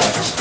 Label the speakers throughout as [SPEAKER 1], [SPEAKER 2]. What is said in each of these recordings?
[SPEAKER 1] touch.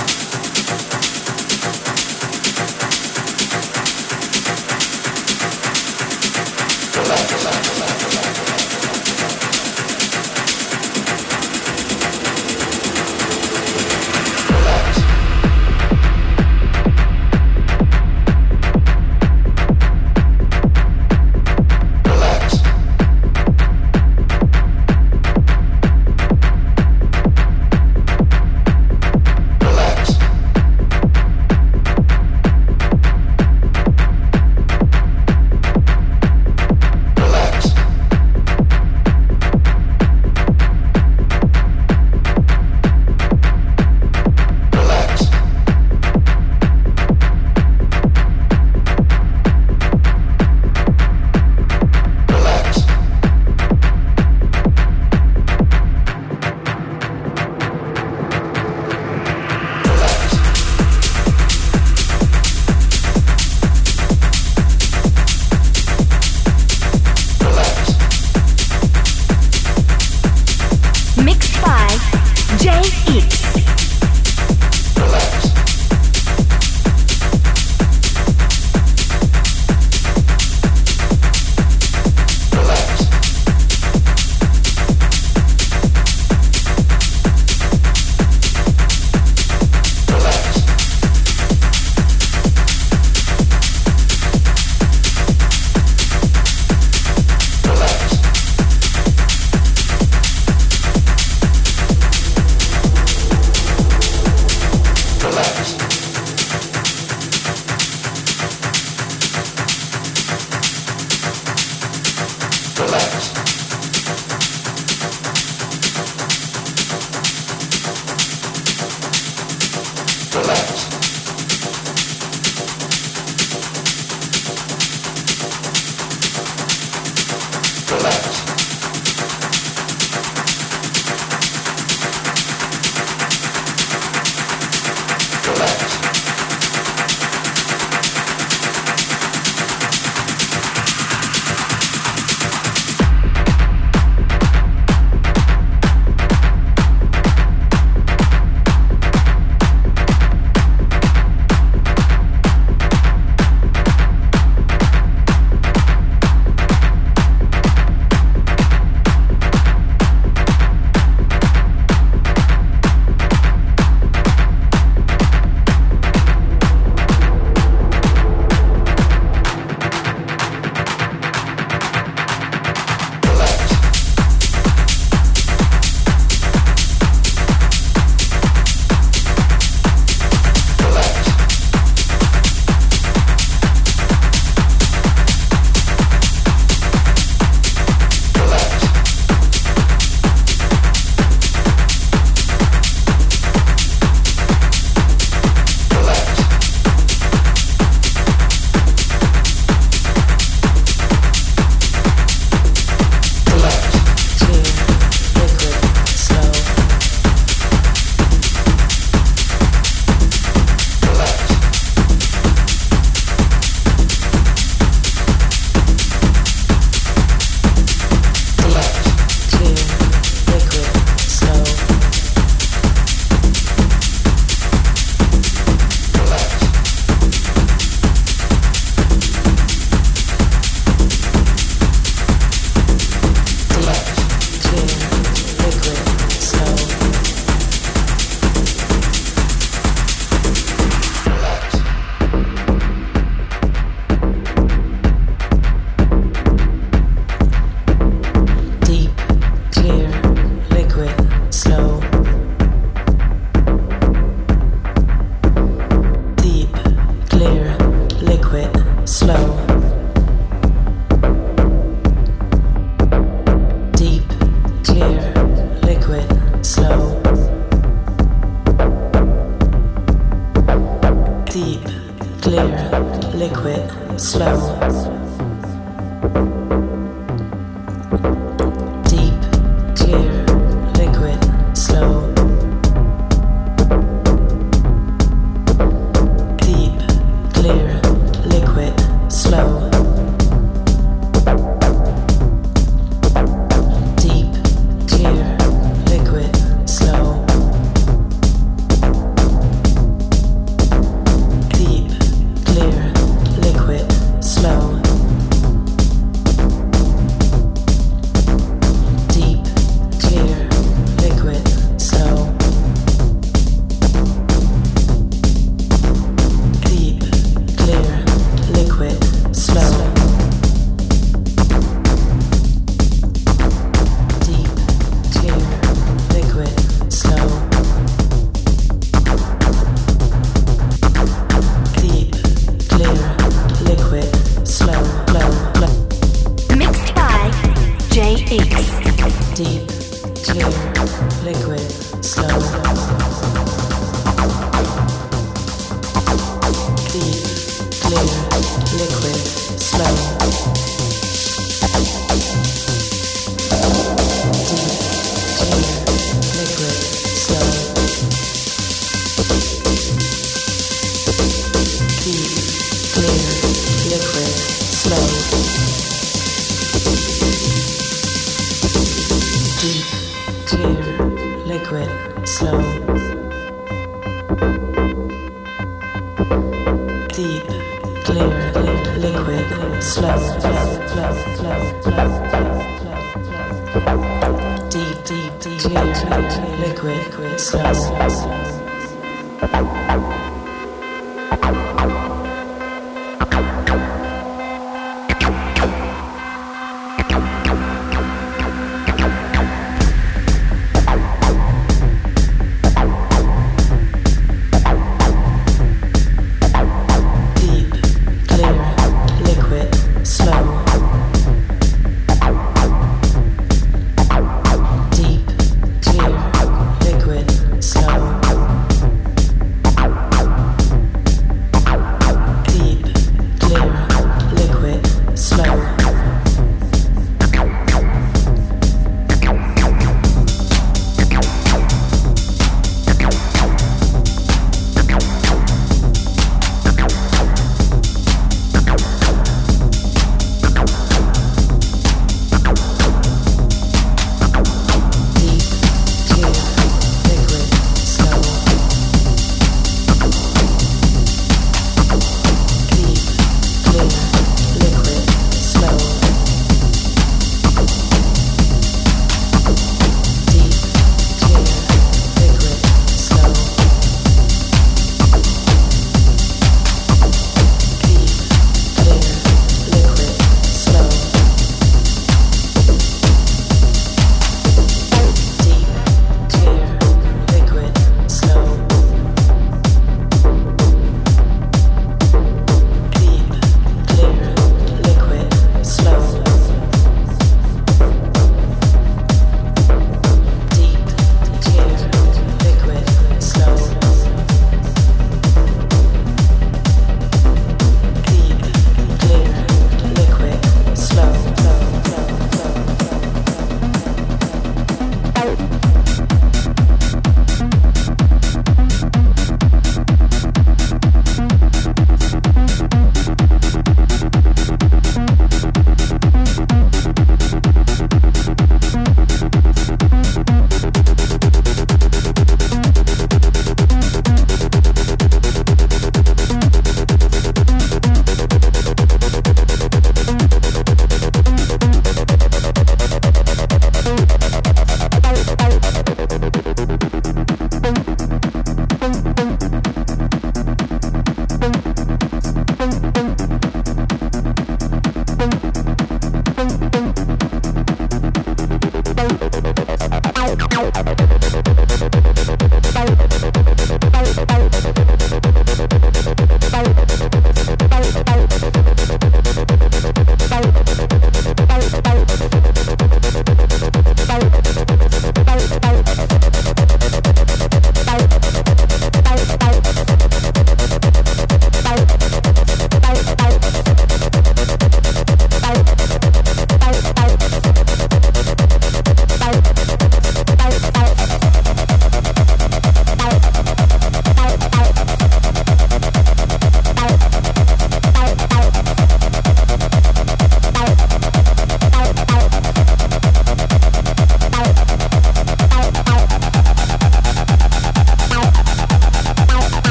[SPEAKER 1] Slow.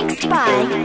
[SPEAKER 1] Bye.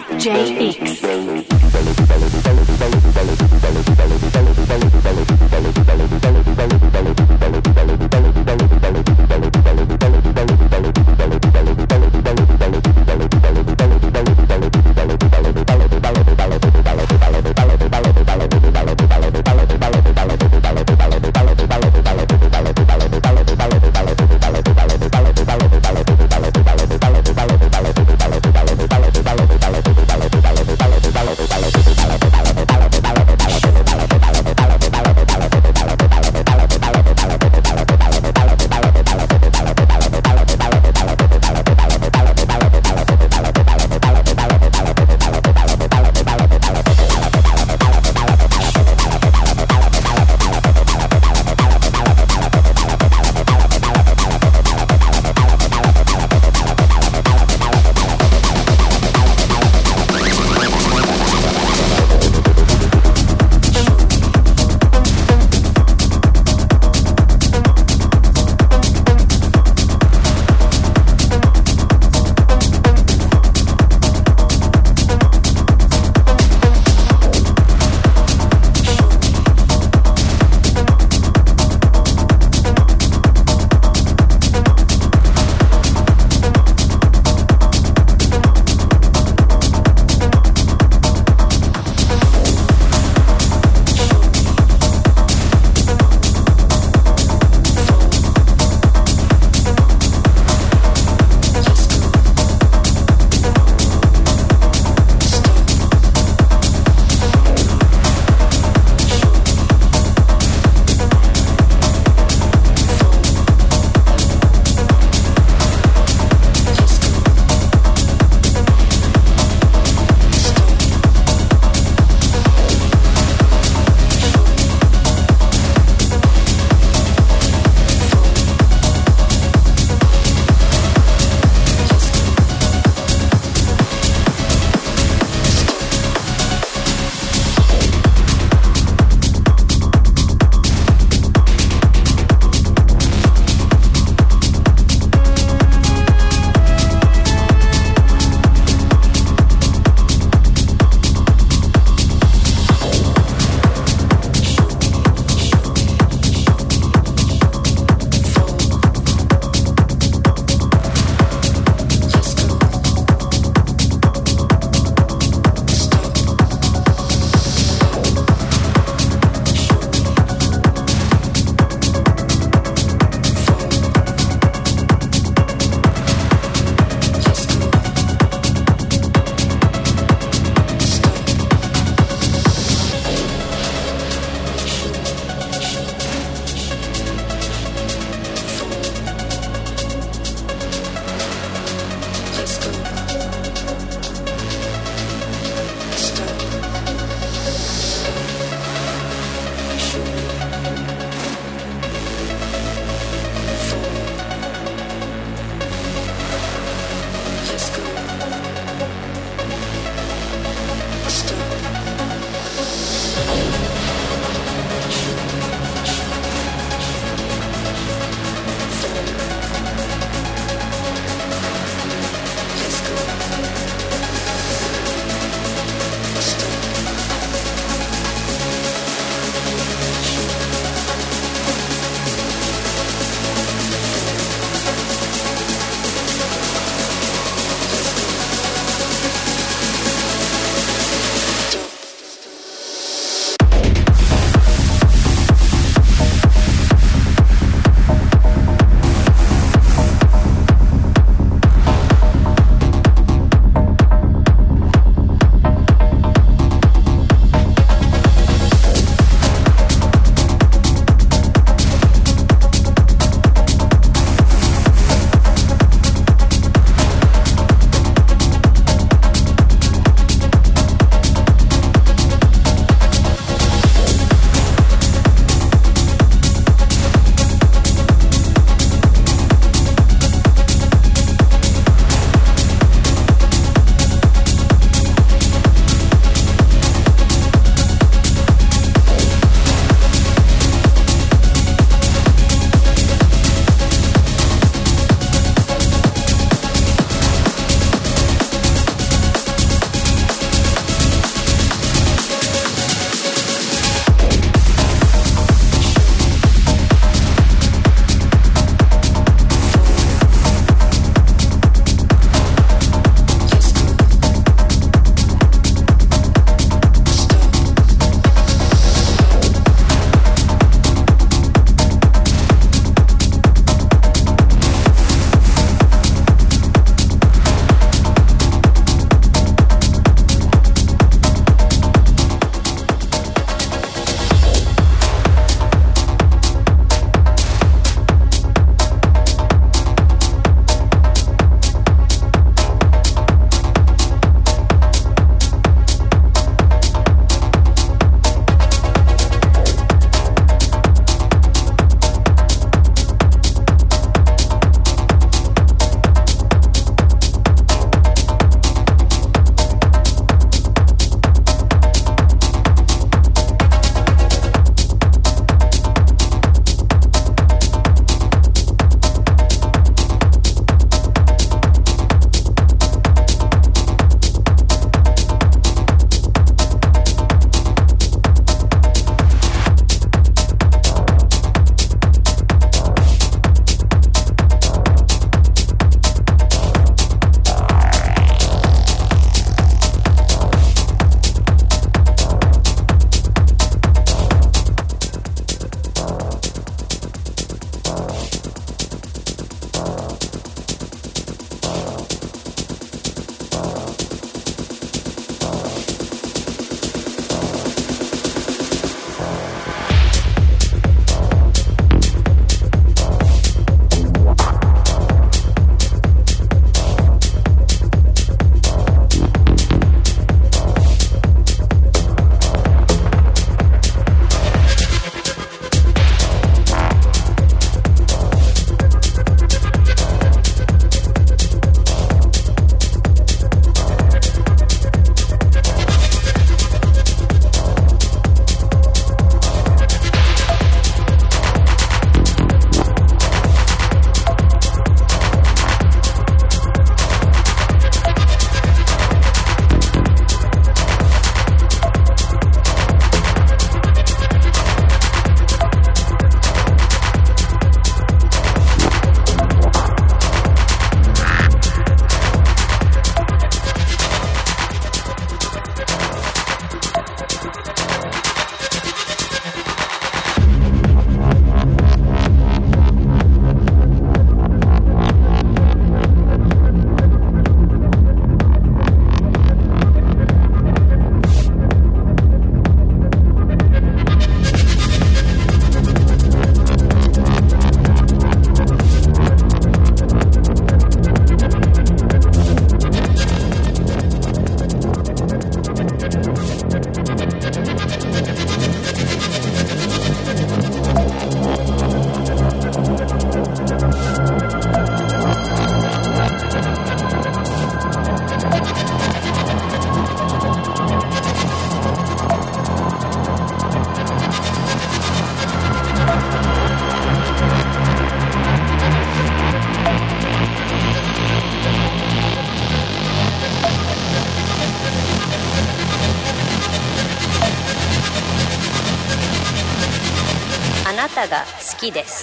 [SPEAKER 2] きです。